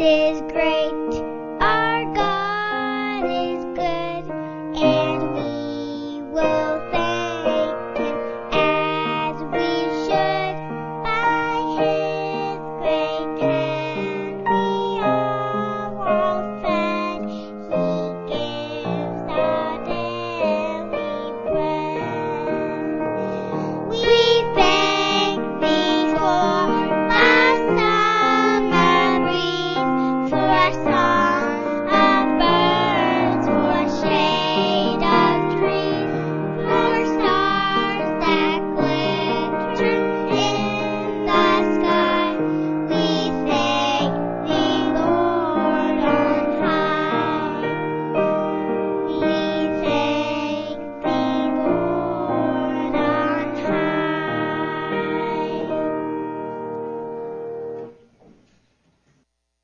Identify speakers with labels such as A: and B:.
A: is great.